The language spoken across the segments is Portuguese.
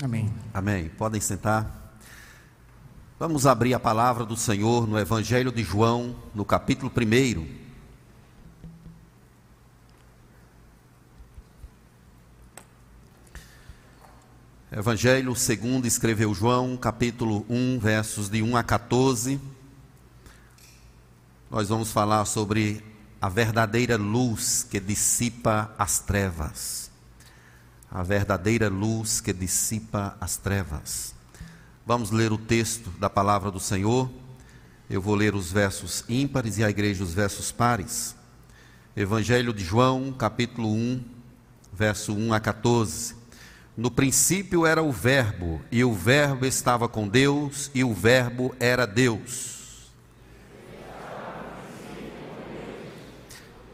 Amém. Amém. Podem sentar. Vamos abrir a palavra do Senhor no Evangelho de João, no capítulo 1. Evangelho segundo escreveu João, capítulo 1, versos de 1 a 14. Nós vamos falar sobre a verdadeira luz que dissipa as trevas. A verdadeira luz que dissipa as trevas. Vamos ler o texto da palavra do Senhor. Eu vou ler os versos ímpares e a igreja os versos pares. Evangelho de João, capítulo 1, verso 1 a 14. No princípio era o Verbo, e o Verbo estava com Deus, e o Verbo era Deus.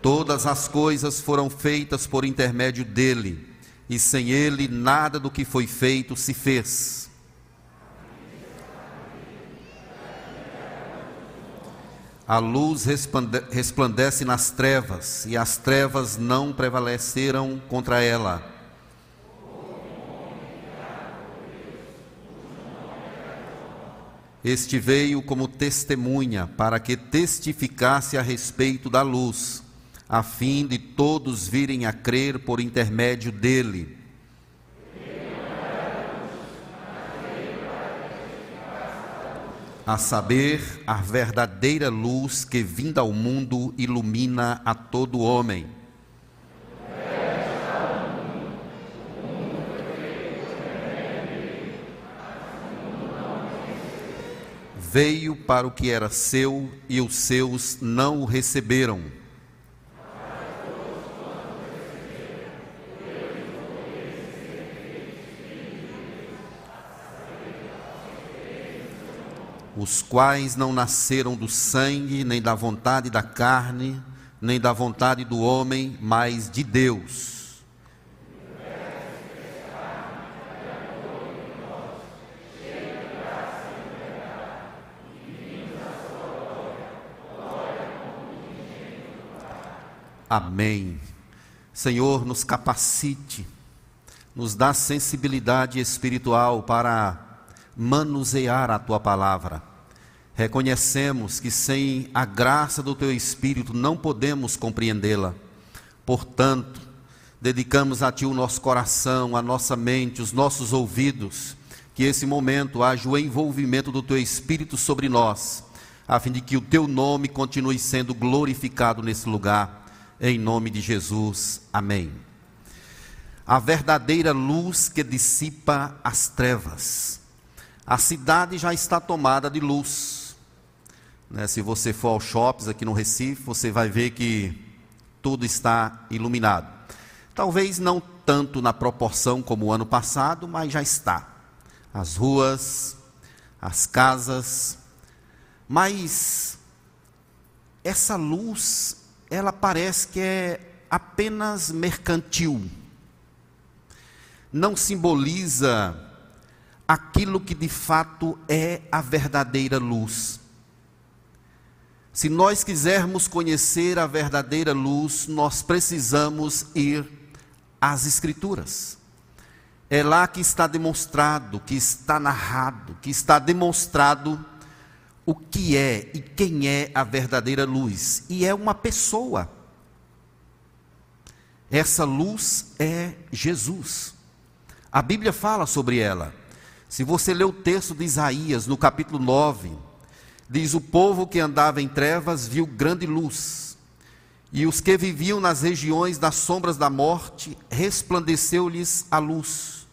Todas as coisas foram feitas por intermédio dele, e sem ele nada do que foi feito se fez. A luz resplandece nas trevas, e as trevas não prevaleceram contra ela. Este veio como testemunha para que testificasse a respeito da luz a fim de todos virem a crer por intermédio dele. A saber, a verdadeira luz que vinda ao mundo ilumina a todo homem. Veio para o que era seu e os seus não o receberam. Os quais não nasceram do sangue, nem da vontade da carne, nem da vontade do homem, mas de Deus. Amém. Senhor, nos capacite, nos dá sensibilidade espiritual para manusear a tua palavra. Reconhecemos que sem a graça do teu Espírito não podemos compreendê-la. Portanto, dedicamos a ti o nosso coração, a nossa mente, os nossos ouvidos, que esse momento haja o envolvimento do teu Espírito sobre nós, a fim de que o teu nome continue sendo glorificado nesse lugar. Em nome de Jesus. Amém. A verdadeira luz que dissipa as trevas. A cidade já está tomada de luz. Né? Se você for aos shoppings aqui no Recife, você vai ver que tudo está iluminado. Talvez não tanto na proporção como o ano passado, mas já está. As ruas, as casas. Mas essa luz, ela parece que é apenas mercantil. Não simboliza aquilo que de fato é a verdadeira luz. Se nós quisermos conhecer a verdadeira luz, nós precisamos ir às Escrituras. É lá que está demonstrado, que está narrado, que está demonstrado o que é e quem é a verdadeira luz. E é uma pessoa. Essa luz é Jesus. A Bíblia fala sobre ela. Se você ler o texto de Isaías, no capítulo 9, diz: O povo que andava em trevas viu grande luz, e os que viviam nas regiões das sombras da morte, resplandeceu-lhes a luz.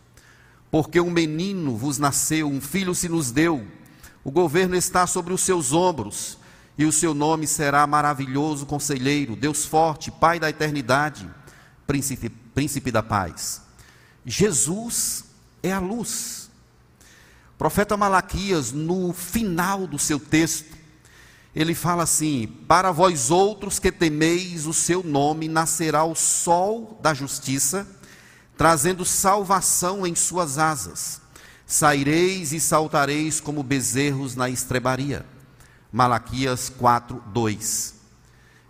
Porque um menino vos nasceu, um filho se nos deu, o governo está sobre os seus ombros, e o seu nome será maravilhoso conselheiro, Deus forte, Pai da eternidade, príncipe, príncipe da paz. Jesus é a luz profeta Malaquias, no final do seu texto, ele fala assim: Para vós outros que temeis o seu nome, nascerá o sol da justiça, trazendo salvação em suas asas. Saireis e saltareis como bezerros na estrebaria. Malaquias 4, 2.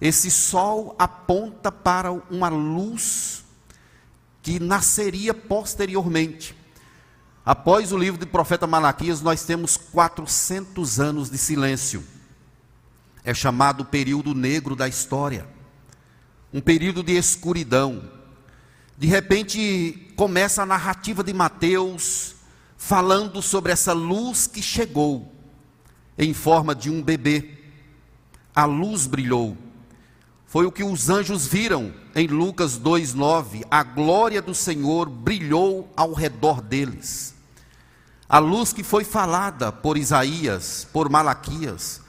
Esse sol aponta para uma luz que nasceria posteriormente Após o livro do profeta Malaquias, nós temos 400 anos de silêncio. É chamado período negro da história. Um período de escuridão. De repente, começa a narrativa de Mateus falando sobre essa luz que chegou em forma de um bebê. A luz brilhou. Foi o que os anjos viram em Lucas 2:9. A glória do Senhor brilhou ao redor deles. A luz que foi falada por Isaías, por Malaquias,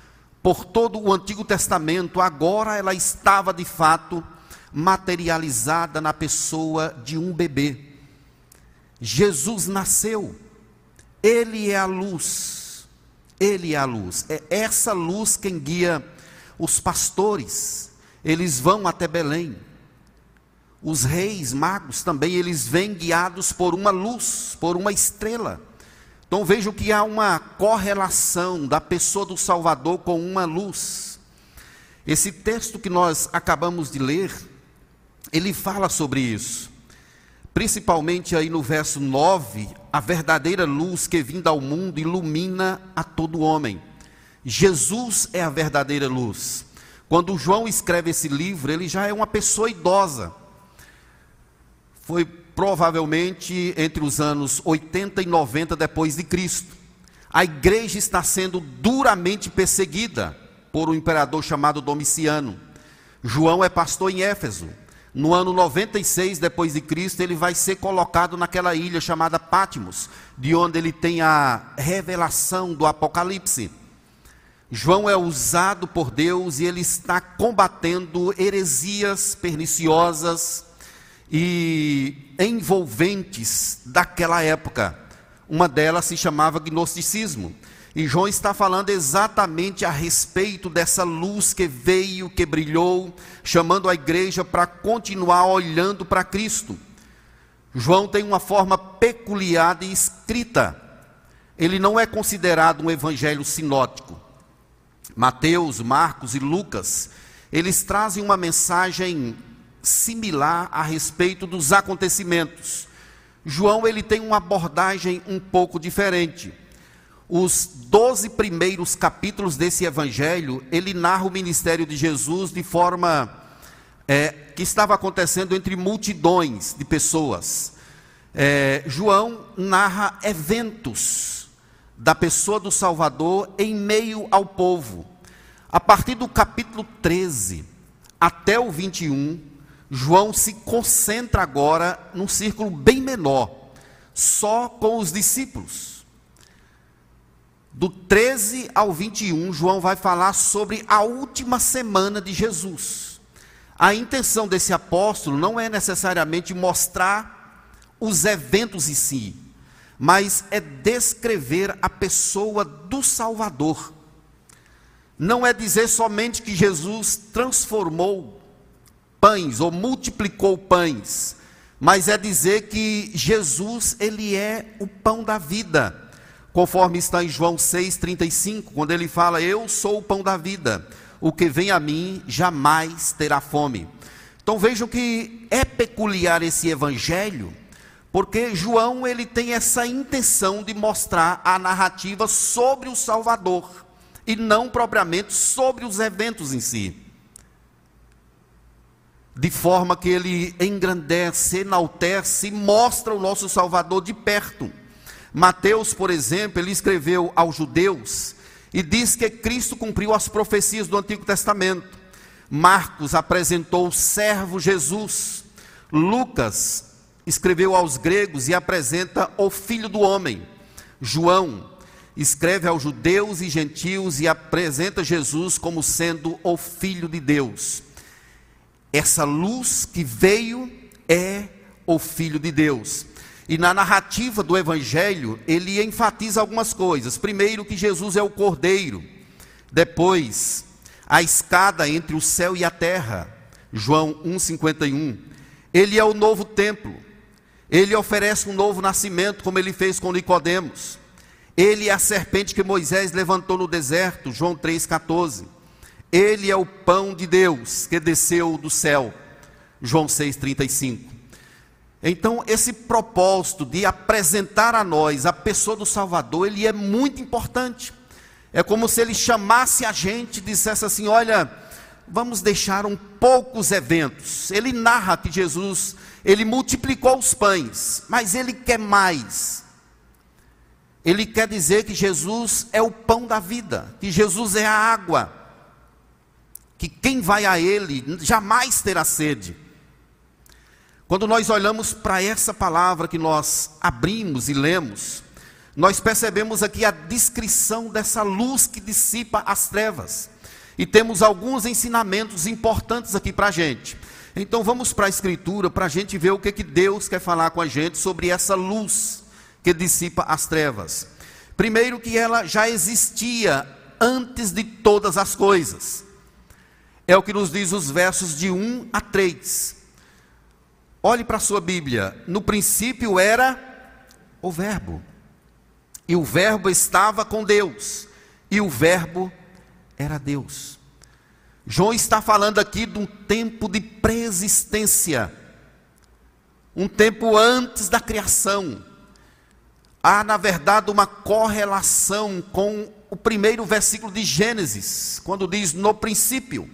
por todo o Antigo Testamento, agora ela estava de fato materializada na pessoa de um bebê. Jesus nasceu. Ele é a luz. Ele é a luz. É essa luz quem guia os pastores. Eles vão até Belém. Os reis magos também, eles vêm guiados por uma luz, por uma estrela. Então vejo que há uma correlação da pessoa do Salvador com uma luz. Esse texto que nós acabamos de ler, ele fala sobre isso. Principalmente aí no verso 9, a verdadeira luz que vinda ao mundo ilumina a todo homem. Jesus é a verdadeira luz. Quando João escreve esse livro, ele já é uma pessoa idosa. Foi provavelmente entre os anos 80 e 90 depois de Cristo. A igreja está sendo duramente perseguida por um imperador chamado Domiciano. João é pastor em Éfeso. No ano 96 depois de Cristo, ele vai ser colocado naquela ilha chamada Patmos, de onde ele tem a revelação do Apocalipse. João é usado por Deus e ele está combatendo heresias perniciosas e envolventes daquela época. Uma delas se chamava gnosticismo. E João está falando exatamente a respeito dessa luz que veio, que brilhou, chamando a igreja para continuar olhando para Cristo. João tem uma forma peculiar de escrita. Ele não é considerado um evangelho sinótico. Mateus, Marcos e Lucas, eles trazem uma mensagem similar a respeito dos acontecimentos. João ele tem uma abordagem um pouco diferente. Os doze primeiros capítulos desse evangelho, ele narra o ministério de Jesus de forma é, que estava acontecendo entre multidões de pessoas. É, João narra eventos da pessoa do Salvador em meio ao povo. A partir do capítulo 13 até o 21, João se concentra agora num círculo bem menor, só com os discípulos. Do 13 ao 21, João vai falar sobre a última semana de Jesus. A intenção desse apóstolo não é necessariamente mostrar os eventos em si, mas é descrever a pessoa do Salvador. Não é dizer somente que Jesus transformou pães ou multiplicou pães, mas é dizer que Jesus, ele é o pão da vida. Conforme está em João 6:35, quando ele fala: "Eu sou o pão da vida. O que vem a mim jamais terá fome". Então vejam que é peculiar esse evangelho, porque João ele tem essa intenção de mostrar a narrativa sobre o Salvador e não propriamente sobre os eventos em si de forma que ele engrandece, enaltece e mostra o nosso Salvador de perto. Mateus, por exemplo, ele escreveu aos judeus e diz que Cristo cumpriu as profecias do Antigo Testamento. Marcos apresentou o servo Jesus. Lucas escreveu aos gregos e apresenta o Filho do Homem. João escreve aos judeus e gentios e apresenta Jesus como sendo o Filho de Deus. Essa luz que veio é o Filho de Deus. E na narrativa do Evangelho, ele enfatiza algumas coisas. Primeiro, que Jesus é o Cordeiro. Depois, a escada entre o céu e a terra. João 1,51. Ele é o novo templo. Ele oferece um novo nascimento, como ele fez com Nicodemos. Ele é a serpente que Moisés levantou no deserto. João 3,14. Ele é o pão de Deus que desceu do céu. João 6,35. Então, esse propósito de apresentar a nós a pessoa do Salvador, ele é muito importante. É como se ele chamasse a gente e dissesse assim: olha, vamos deixar um poucos eventos. Ele narra que Jesus, ele multiplicou os pães, mas ele quer mais. Ele quer dizer que Jesus é o pão da vida, que Jesus é a água, que quem vai a ele jamais terá sede. Quando nós olhamos para essa palavra que nós abrimos e lemos, nós percebemos aqui a descrição dessa luz que dissipa as trevas. E temos alguns ensinamentos importantes aqui para a gente. Então vamos para a Escritura para a gente ver o que, que Deus quer falar com a gente sobre essa luz que dissipa as trevas. Primeiro, que ela já existia antes de todas as coisas. É o que nos diz os versos de 1 a 3. Olhe para a sua Bíblia. No princípio era o Verbo. E o Verbo estava com Deus. E o Verbo era Deus. João está falando aqui de um tempo de preexistência. Um tempo antes da criação. Há, na verdade, uma correlação com o primeiro versículo de Gênesis, quando diz no princípio.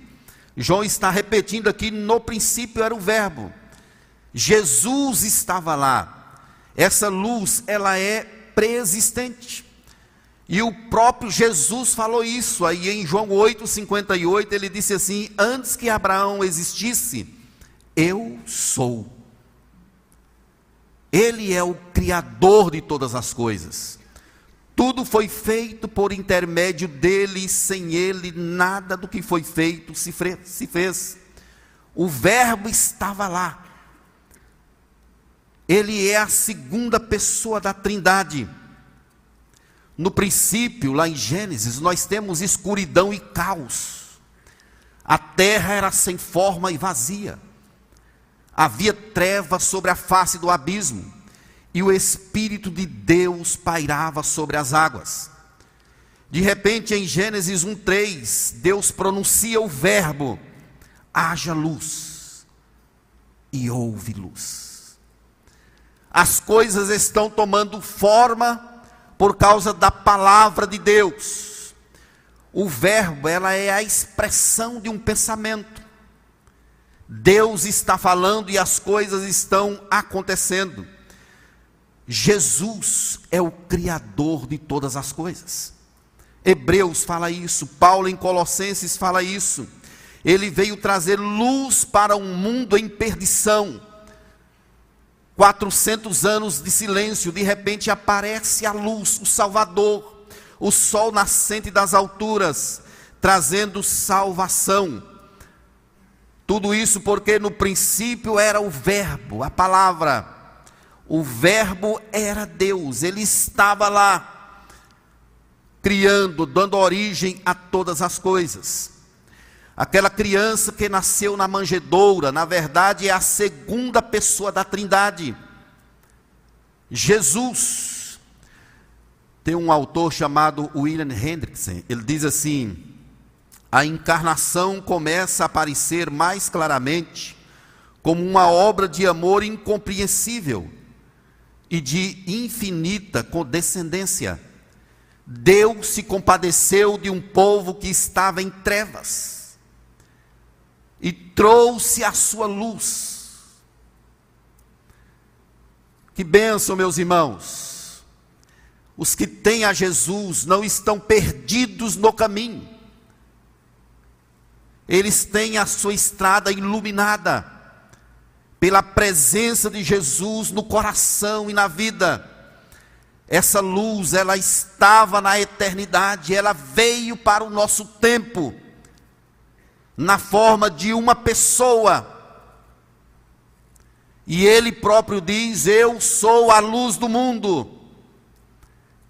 João está repetindo aqui: no princípio era o Verbo. Jesus estava lá. Essa luz, ela é preexistente. E o próprio Jesus falou isso aí em João 8:58, ele disse assim: "Antes que Abraão existisse, eu sou". Ele é o criador de todas as coisas. Tudo foi feito por intermédio dele, e sem ele nada do que foi feito se fez. O Verbo estava lá. Ele é a segunda pessoa da Trindade. No princípio, lá em Gênesis, nós temos escuridão e caos. A terra era sem forma e vazia. Havia trevas sobre a face do abismo, e o Espírito de Deus pairava sobre as águas. De repente, em Gênesis 1:3, Deus pronuncia o verbo: haja luz, e houve luz as coisas estão tomando forma por causa da palavra de Deus. O verbo, ela é a expressão de um pensamento. Deus está falando e as coisas estão acontecendo. Jesus é o criador de todas as coisas. Hebreus fala isso, Paulo em Colossenses fala isso. Ele veio trazer luz para um mundo em perdição 400 anos de silêncio, de repente aparece a luz, o Salvador, o sol nascente das alturas, trazendo salvação. Tudo isso porque no princípio era o Verbo, a palavra. O Verbo era Deus, ele estava lá, criando, dando origem a todas as coisas. Aquela criança que nasceu na manjedoura, na verdade é a segunda pessoa da Trindade. Jesus. Tem um autor chamado William Hendrickson, ele diz assim: a encarnação começa a aparecer mais claramente como uma obra de amor incompreensível e de infinita condescendência. Deus se compadeceu de um povo que estava em trevas e trouxe a sua luz. Que bênção, meus irmãos. Os que têm a Jesus não estão perdidos no caminho. Eles têm a sua estrada iluminada pela presença de Jesus no coração e na vida. Essa luz, ela estava na eternidade, ela veio para o nosso tempo na forma de uma pessoa. E ele próprio diz: Eu sou a luz do mundo.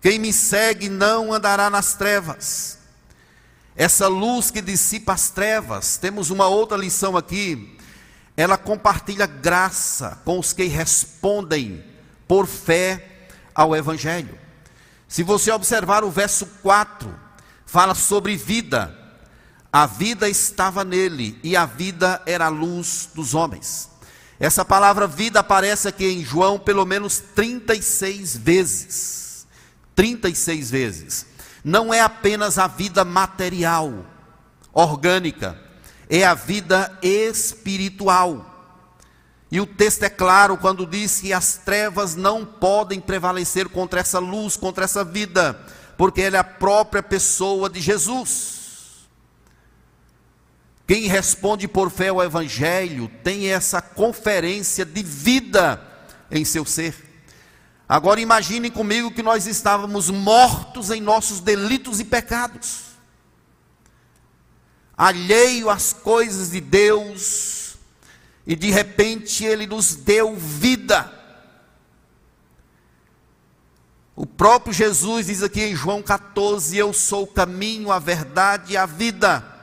Quem me segue não andará nas trevas. Essa luz que dissipa as trevas, temos uma outra lição aqui. Ela compartilha graça com os que respondem por fé ao Evangelho. Se você observar o verso 4, fala sobre vida. A vida estava nele e a vida era a luz dos homens. Essa palavra vida aparece aqui em João pelo menos 36 vezes. 36 vezes. Não é apenas a vida material, orgânica, é a vida espiritual. E o texto é claro quando diz que as trevas não podem prevalecer contra essa luz, contra essa vida, porque ela é a própria pessoa de Jesus. Quem responde por fé ao Evangelho tem essa conferência de vida em seu ser. Agora imaginem comigo que nós estávamos mortos em nossos delitos e pecados, alheio às coisas de Deus, e de repente Ele nos deu vida. O próprio Jesus diz aqui em João 14: Eu sou o caminho, a verdade e a vida.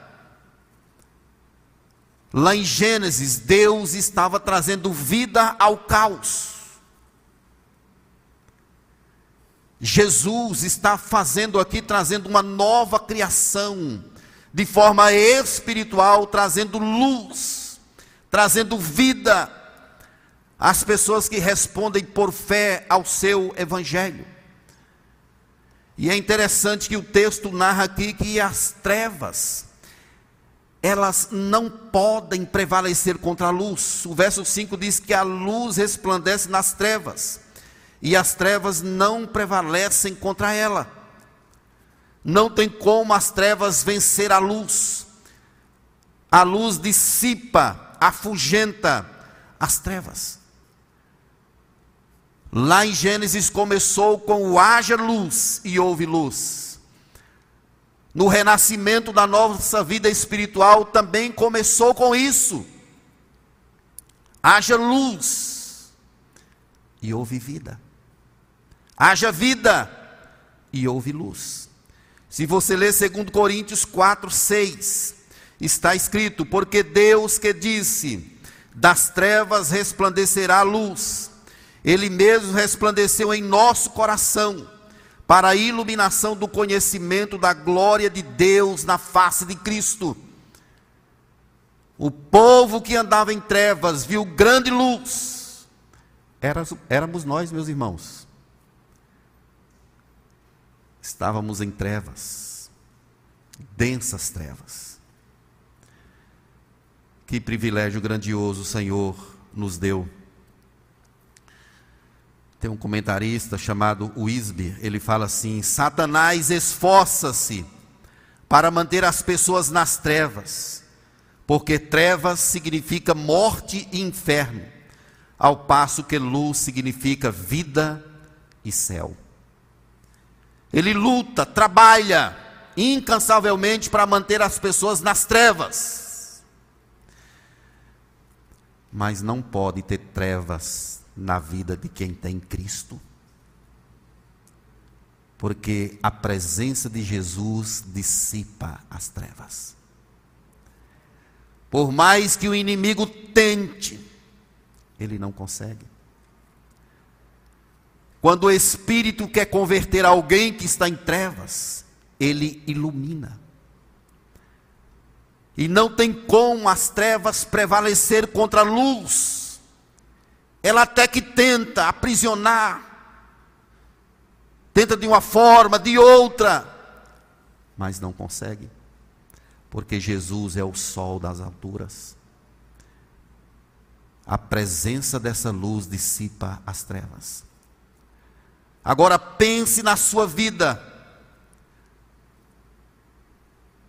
Lá em Gênesis, Deus estava trazendo vida ao caos. Jesus está fazendo aqui, trazendo uma nova criação, de forma espiritual, trazendo luz, trazendo vida às pessoas que respondem por fé ao seu evangelho. E é interessante que o texto narra aqui que as trevas elas não podem prevalecer contra a luz. O verso 5 diz que a luz resplandece nas trevas, e as trevas não prevalecem contra ela. Não tem como as trevas vencer a luz. A luz dissipa, afugenta as trevas. Lá em Gênesis começou com o haja luz e houve luz no renascimento da nossa vida espiritual também começou com isso. Haja luz e houve vida. Haja vida e houve luz. Se você ler 2 Coríntios 4, 6, está escrito: Porque Deus que disse, das trevas resplandecerá a luz, Ele mesmo resplandeceu em nosso coração para a iluminação do conhecimento da glória de Deus na face de Cristo. O povo que andava em trevas viu grande luz. Éramos nós, meus irmãos. Estávamos em trevas, densas trevas. Que privilégio grandioso o Senhor nos deu tem um comentarista chamado Wisby, ele fala assim: Satanás esforça-se para manter as pessoas nas trevas, porque trevas significa morte e inferno, ao passo que luz significa vida e céu. Ele luta, trabalha incansavelmente para manter as pessoas nas trevas, mas não pode ter trevas na vida de quem tem Cristo. Porque a presença de Jesus dissipa as trevas. Por mais que o inimigo tente, ele não consegue. Quando o Espírito quer converter alguém que está em trevas, ele ilumina. E não tem como as trevas prevalecer contra a luz ela até que tenta aprisionar, tenta de uma forma, de outra, mas não consegue, porque Jesus é o sol das alturas. A presença dessa luz dissipa as trevas. Agora pense na sua vida.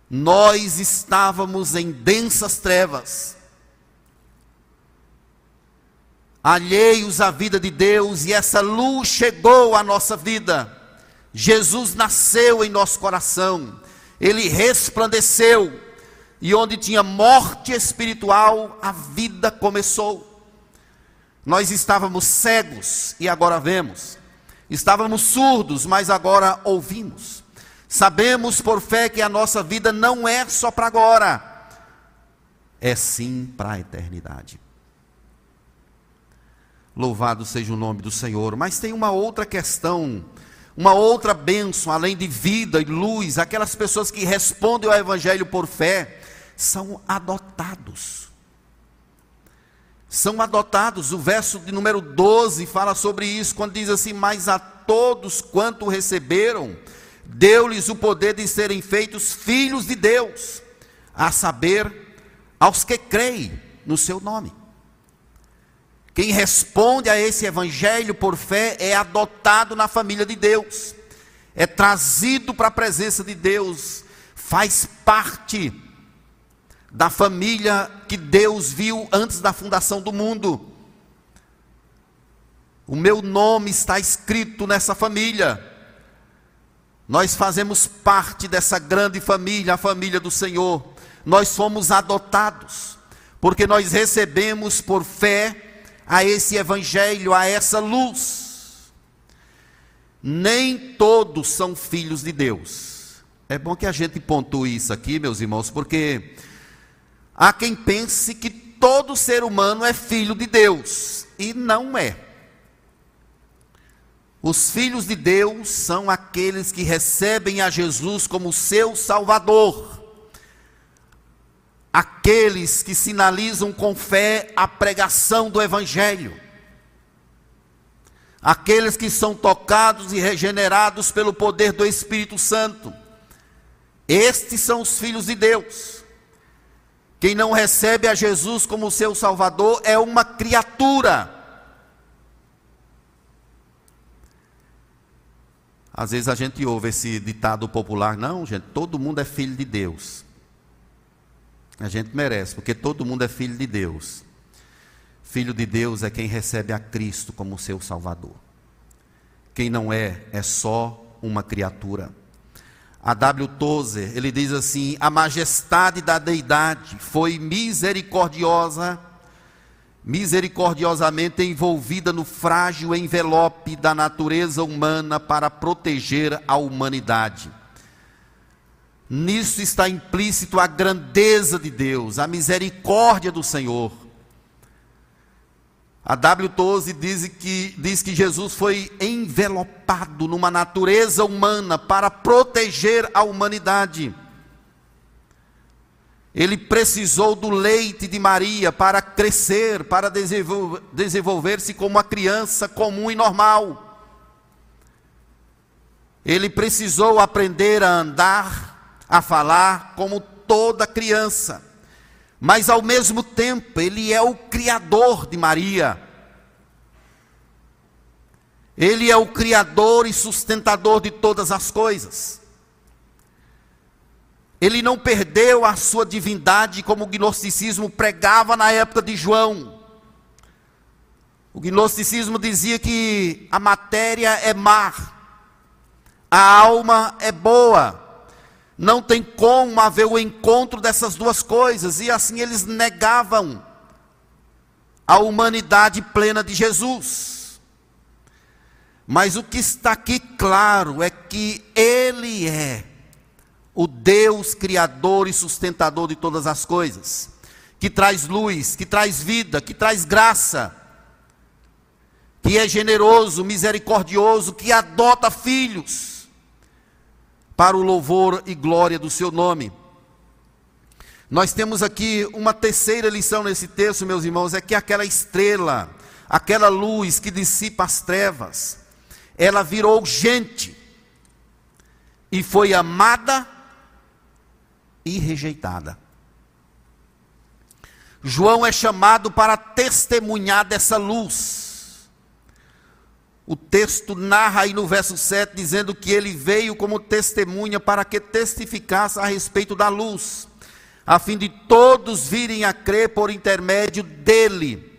Nós estávamos em densas trevas alheios à vida de Deus, e essa luz chegou à nossa vida. Jesus nasceu em nosso coração, ele resplandeceu, e onde tinha morte espiritual, a vida começou. Nós estávamos cegos e agora vemos, estávamos surdos, mas agora ouvimos. Sabemos por fé que a nossa vida não é só para agora, é sim para a eternidade. Louvado seja o nome do Senhor. Mas tem uma outra questão, uma outra bênção, além de vida e luz, aquelas pessoas que respondem ao Evangelho por fé, são adotados. são adotados. O verso de número 12 fala sobre isso, quando diz assim: Mas a todos quanto receberam, deu-lhes o poder de serem feitos filhos de Deus, a saber, aos que creem no seu nome. Quem responde a esse evangelho por fé é adotado na família de Deus, é trazido para a presença de Deus, faz parte da família que Deus viu antes da fundação do mundo. O meu nome está escrito nessa família. Nós fazemos parte dessa grande família, a família do Senhor. Nós fomos adotados, porque nós recebemos por fé a esse evangelho, a essa luz. Nem todos são filhos de Deus. É bom que a gente pontue isso aqui, meus irmãos, porque Há quem pense que todo ser humano é filho de Deus, e não é. Os filhos de Deus são aqueles que recebem a Jesus como seu Salvador, aqueles que sinalizam com fé a pregação do Evangelho, aqueles que são tocados e regenerados pelo poder do Espírito Santo. Estes são os filhos de Deus. Quem não recebe a Jesus como seu Salvador é uma criatura. Às vezes a gente ouve esse ditado popular, não, gente, todo mundo é filho de Deus. A gente merece, porque todo mundo é filho de Deus. Filho de Deus é quem recebe a Cristo como seu Salvador. Quem não é, é só uma criatura. A W. Tozer, ele diz assim: a majestade da deidade foi misericordiosa, misericordiosamente envolvida no frágil envelope da natureza humana para proteger a humanidade. Nisso está implícito a grandeza de Deus, a misericórdia do Senhor. A W12 diz que, diz que Jesus foi envelopado numa natureza humana para proteger a humanidade. Ele precisou do leite de Maria para crescer, para desenvolver-se como uma criança comum e normal. Ele precisou aprender a andar, a falar como toda criança mas ao mesmo tempo ele é o criador de Maria. Ele é o criador e sustentador de todas as coisas. Ele não perdeu a sua divindade como o gnosticismo pregava na época de João. O gnosticismo dizia que a matéria é má, a alma é boa, não tem como haver o encontro dessas duas coisas, e assim eles negavam a humanidade plena de Jesus. Mas o que está aqui claro é que Ele é o Deus criador e sustentador de todas as coisas, que traz luz, que traz vida, que traz graça, que é generoso, misericordioso, que adota filhos para o louvor e glória do seu nome. Nós temos aqui uma terceira lição nesse texto, meus irmãos, é que aquela estrela, aquela luz que dissipa as trevas, ela virou gente e foi amada e rejeitada. João é chamado para testemunhar dessa luz. O texto narra aí no verso 7 dizendo que ele veio como testemunha para que testificasse a respeito da luz, a fim de todos virem a crer por intermédio dele.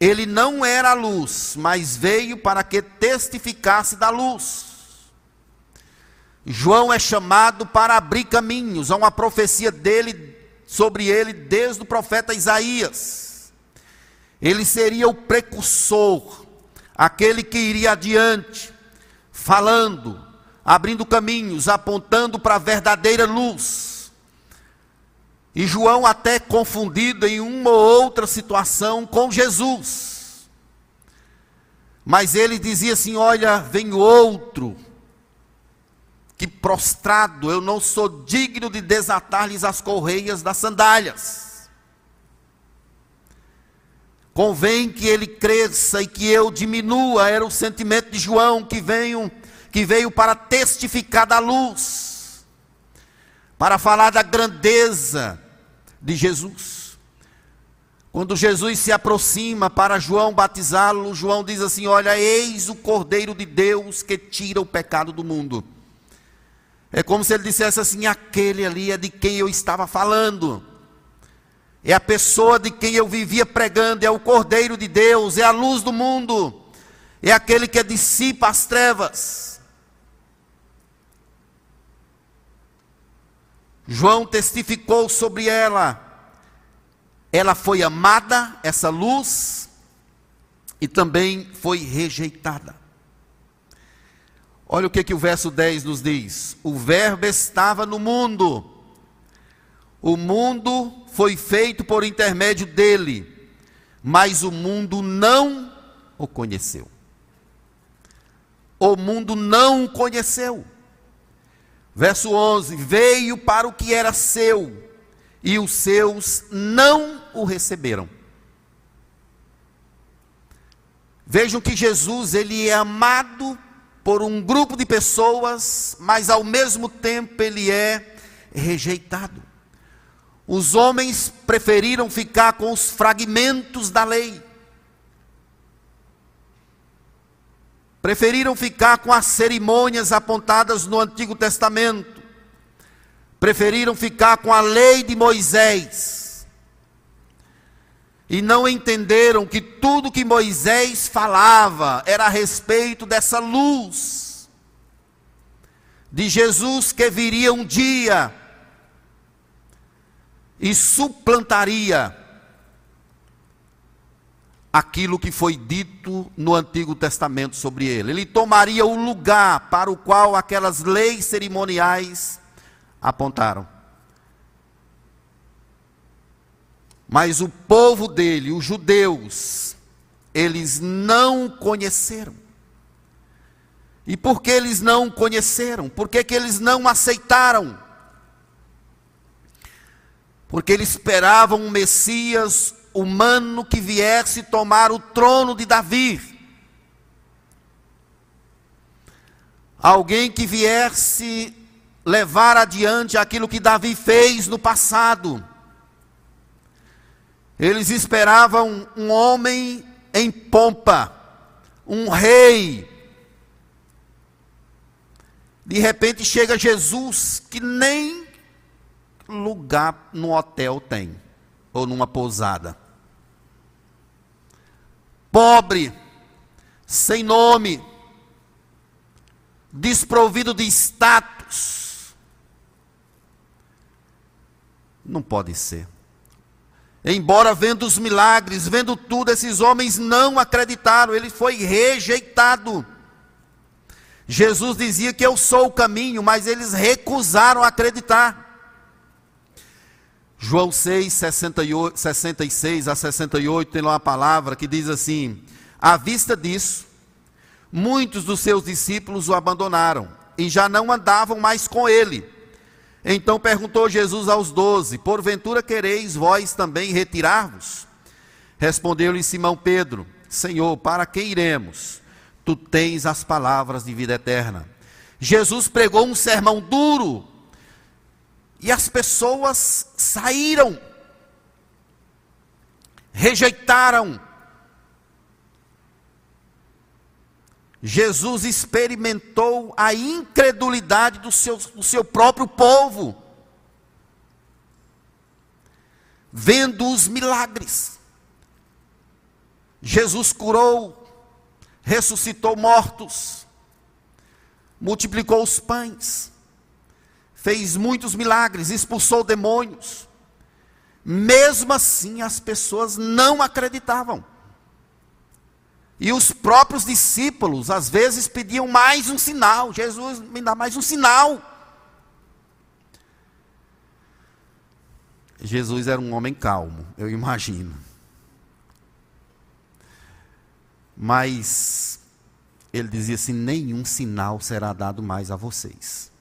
Ele não era a luz, mas veio para que testificasse da luz. João é chamado para abrir caminhos, há uma profecia dele sobre ele desde o profeta Isaías. Ele seria o precursor aquele que iria adiante, falando, abrindo caminhos, apontando para a verdadeira luz. E João, até confundido em uma ou outra situação com Jesus. Mas ele dizia assim: Olha, vem outro, que prostrado, eu não sou digno de desatar-lhes as correias das sandálias. Convém que ele cresça e que eu diminua, era o sentimento de João que veio, que veio para testificar da luz, para falar da grandeza de Jesus. Quando Jesus se aproxima para João batizá-lo, João diz assim: Olha, eis o Cordeiro de Deus que tira o pecado do mundo. É como se ele dissesse assim: aquele ali é de quem eu estava falando. É a pessoa de quem eu vivia pregando, é o Cordeiro de Deus, é a luz do mundo, é aquele que dissipa as trevas. João testificou sobre ela. Ela foi amada, essa luz, e também foi rejeitada. Olha o que, que o verso 10 nos diz: O Verbo estava no mundo, o mundo foi feito por intermédio dele, mas o mundo não o conheceu. O mundo não o conheceu. Verso 11: Veio para o que era seu, e os seus não o receberam. Vejam que Jesus, ele é amado por um grupo de pessoas, mas ao mesmo tempo ele é rejeitado. Os homens preferiram ficar com os fragmentos da lei. Preferiram ficar com as cerimônias apontadas no Antigo Testamento. Preferiram ficar com a lei de Moisés. E não entenderam que tudo que Moisés falava era a respeito dessa luz de Jesus que viria um dia e suplantaria aquilo que foi dito no Antigo Testamento sobre ele. Ele tomaria o lugar para o qual aquelas leis cerimoniais apontaram. Mas o povo dele, os judeus, eles não conheceram. E por que eles não conheceram? Por que, que eles não aceitaram? Porque eles esperavam um Messias humano que viesse tomar o trono de Davi. Alguém que viesse levar adiante aquilo que Davi fez no passado. Eles esperavam um homem em pompa, um rei. De repente chega Jesus, que nem lugar no hotel tem, ou numa pousada. Pobre, sem nome, desprovido de status. Não pode ser. Embora vendo os milagres, vendo tudo, esses homens não acreditaram, ele foi rejeitado. Jesus dizia que eu sou o caminho, mas eles recusaram acreditar. João 6, 68, 66 a 68, tem lá uma palavra que diz assim: À vista disso, muitos dos seus discípulos o abandonaram e já não andavam mais com ele. Então perguntou Jesus aos doze: Porventura quereis vós também retirar-vos? Respondeu-lhe Simão Pedro: Senhor, para que iremos? Tu tens as palavras de vida eterna. Jesus pregou um sermão duro e as pessoas saíram, rejeitaram. Jesus experimentou a incredulidade do seu, do seu próprio povo, vendo os milagres. Jesus curou, ressuscitou mortos, multiplicou os pães fez muitos milagres, expulsou demônios. Mesmo assim, as pessoas não acreditavam. E os próprios discípulos, às vezes, pediam mais um sinal. Jesus, me dá mais um sinal. Jesus era um homem calmo, eu imagino. Mas ele dizia assim: nenhum sinal será dado mais a vocês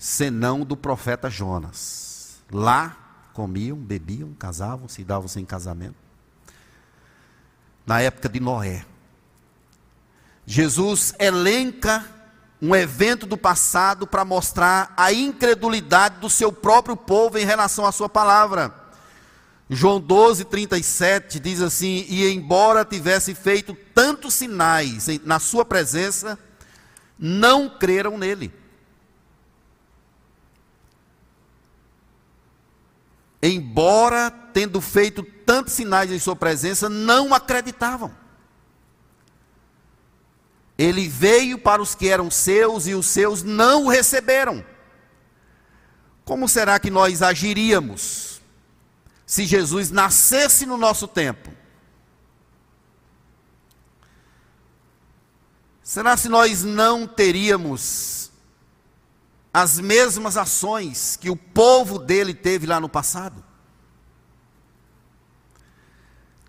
senão do profeta Jonas. Lá comiam, bebiam, casavam, se davam sem casamento. na época de Noé. Jesus elenca um evento do passado para mostrar a incredulidade do seu próprio povo em relação à sua palavra. João 12, 37 diz assim: E embora tivesse feito tantos sinais na sua presença, não creram nele. Embora tendo feito tantos sinais em sua presença, não acreditavam. Ele veio para os que eram seus e os seus não o receberam. Como será que nós agiríamos se Jesus nascesse no nosso tempo? Será se nós não teríamos as mesmas ações que o povo dele teve lá no passado?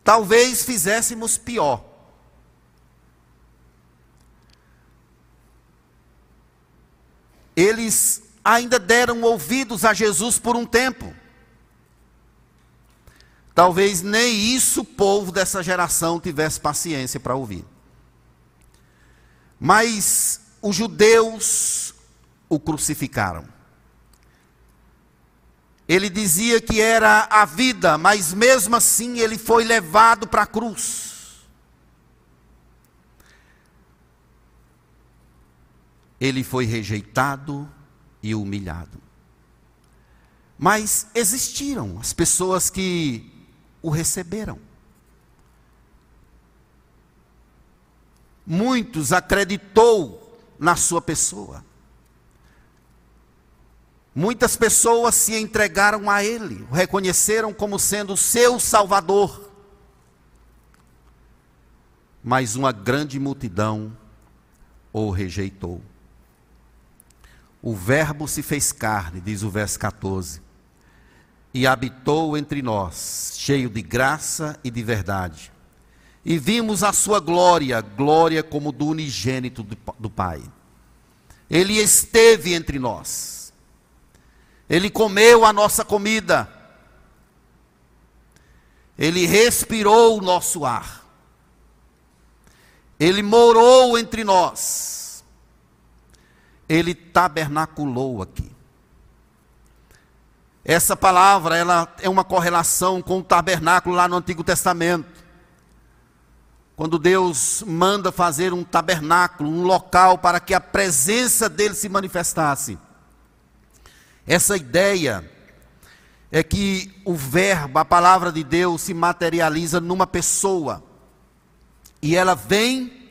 Talvez fizéssemos pior. eles ainda deram ouvidos a Jesus por um tempo. Talvez nem isso o povo dessa geração tivesse paciência para ouvir. Mas os judeus o crucificaram. Ele dizia que era a vida, mas mesmo assim ele foi levado para a cruz. ele foi rejeitado e humilhado. Mas existiram as pessoas que o receberam. Muitos acreditou na sua pessoa. Muitas pessoas se entregaram a ele, o reconheceram como sendo seu salvador. Mas uma grande multidão o rejeitou. O Verbo se fez carne, diz o verso 14, e habitou entre nós, cheio de graça e de verdade. E vimos a sua glória, glória como do unigênito do Pai. Ele esteve entre nós. Ele comeu a nossa comida. Ele respirou o nosso ar. Ele morou entre nós ele tabernaculou aqui. Essa palavra, ela é uma correlação com o tabernáculo lá no Antigo Testamento. Quando Deus manda fazer um tabernáculo, um local para que a presença dele se manifestasse. Essa ideia é que o verbo, a palavra de Deus se materializa numa pessoa. E ela vem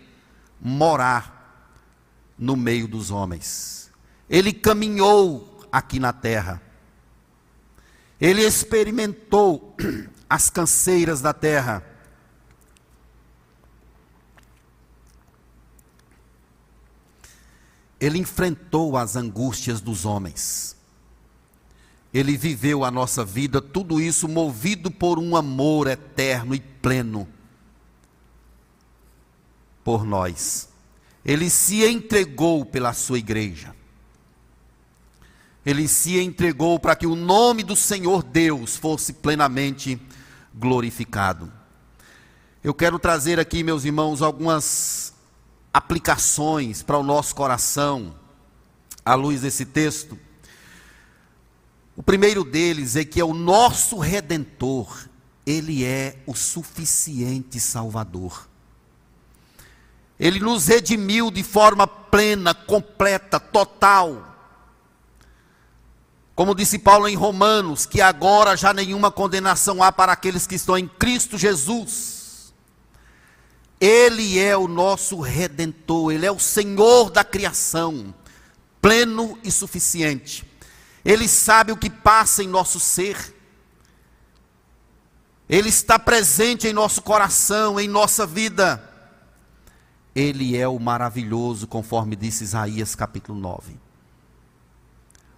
morar no meio dos homens. Ele caminhou aqui na terra. Ele experimentou as canseiras da terra. Ele enfrentou as angústias dos homens. Ele viveu a nossa vida, tudo isso movido por um amor eterno e pleno por nós ele se entregou pela sua igreja. Ele se entregou para que o nome do Senhor Deus fosse plenamente glorificado. Eu quero trazer aqui, meus irmãos, algumas aplicações para o nosso coração, à luz desse texto. O primeiro deles é que é o nosso redentor, ele é o suficiente Salvador. Ele nos redimiu de forma plena, completa, total. Como disse Paulo em Romanos, que agora já nenhuma condenação há para aqueles que estão em Cristo Jesus. Ele é o nosso redentor, ele é o Senhor da criação, pleno e suficiente. Ele sabe o que passa em nosso ser. Ele está presente em nosso coração, em nossa vida. Ele é o maravilhoso, conforme disse Isaías capítulo 9.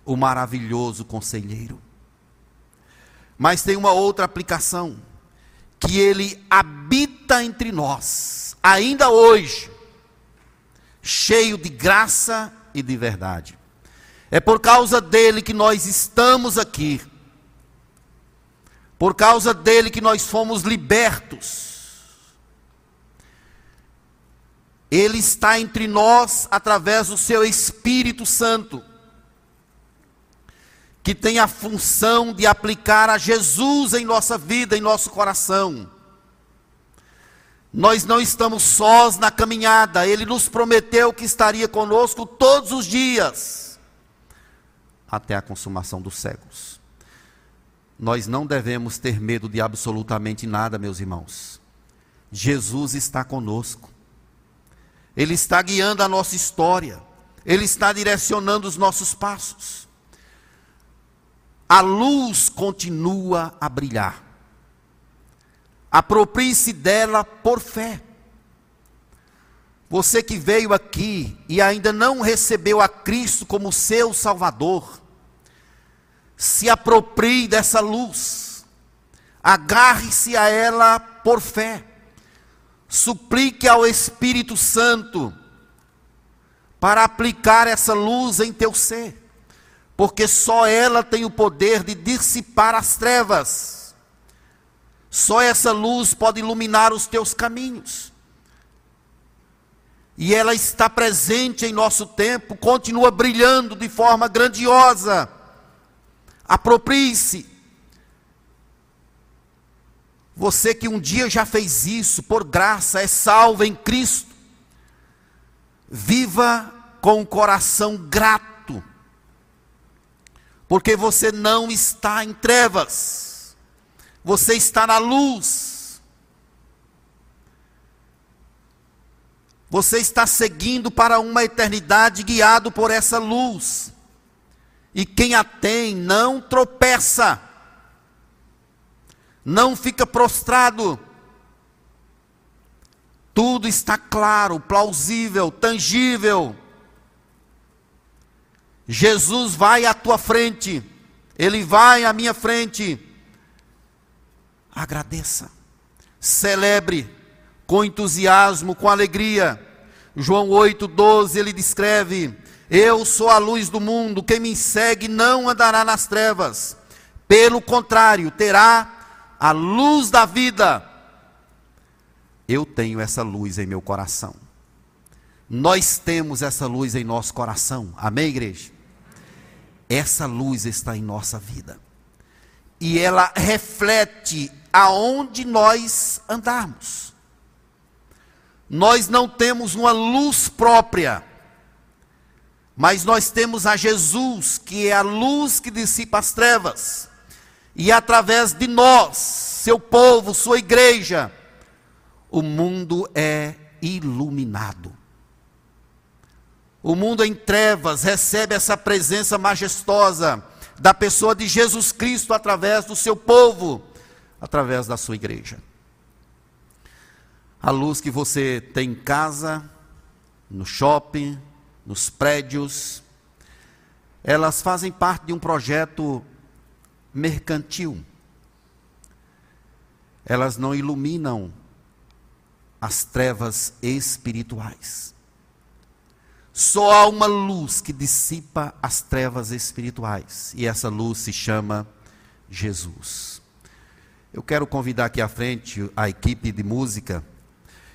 O maravilhoso conselheiro. Mas tem uma outra aplicação, que ele habita entre nós, ainda hoje, cheio de graça e de verdade. É por causa dele que nós estamos aqui. Por causa dele que nós fomos libertos Ele está entre nós através do seu Espírito Santo, que tem a função de aplicar a Jesus em nossa vida, em nosso coração. Nós não estamos sós na caminhada, Ele nos prometeu que estaria conosco todos os dias, até a consumação dos séculos. Nós não devemos ter medo de absolutamente nada, meus irmãos. Jesus está conosco. Ele está guiando a nossa história. Ele está direcionando os nossos passos. A luz continua a brilhar. Aproprie-se dela por fé. Você que veio aqui e ainda não recebeu a Cristo como seu Salvador, se aproprie dessa luz, agarre-se a ela por fé, suplique ao Espírito Santo para aplicar essa luz em teu ser, porque só ela tem o poder de dissipar as trevas, só essa luz pode iluminar os teus caminhos. E ela está presente em nosso tempo, continua brilhando de forma grandiosa Aproprie-se. Você que um dia já fez isso, por graça, é salvo em Cristo. Viva com o coração grato, porque você não está em trevas, você está na luz. Você está seguindo para uma eternidade guiado por essa luz e quem a tem não tropeça, não fica prostrado. Tudo está claro, plausível, tangível. Jesus vai à tua frente, Ele vai à minha frente. Agradeça, celebre com entusiasmo, com alegria. João 8,12 ele descreve: eu sou a luz do mundo, quem me segue não andará nas trevas, pelo contrário, terá a luz da vida. Eu tenho essa luz em meu coração. Nós temos essa luz em nosso coração. Amém, igreja? Essa luz está em nossa vida. E ela reflete aonde nós andarmos. Nós não temos uma luz própria mas nós temos a Jesus, que é a luz que dissipa as trevas. E através de nós, seu povo, sua igreja, o mundo é iluminado. O mundo em trevas recebe essa presença majestosa da pessoa de Jesus Cristo através do seu povo, através da sua igreja. A luz que você tem em casa, no shopping, nos prédios, elas fazem parte de um projeto mercantil. Elas não iluminam as trevas espirituais. Só há uma luz que dissipa as trevas espirituais, e essa luz se chama Jesus. Eu quero convidar aqui à frente a equipe de música.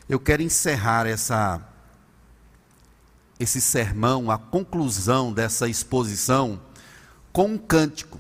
Eu quero encerrar essa esse sermão, a conclusão dessa exposição, com um cântico.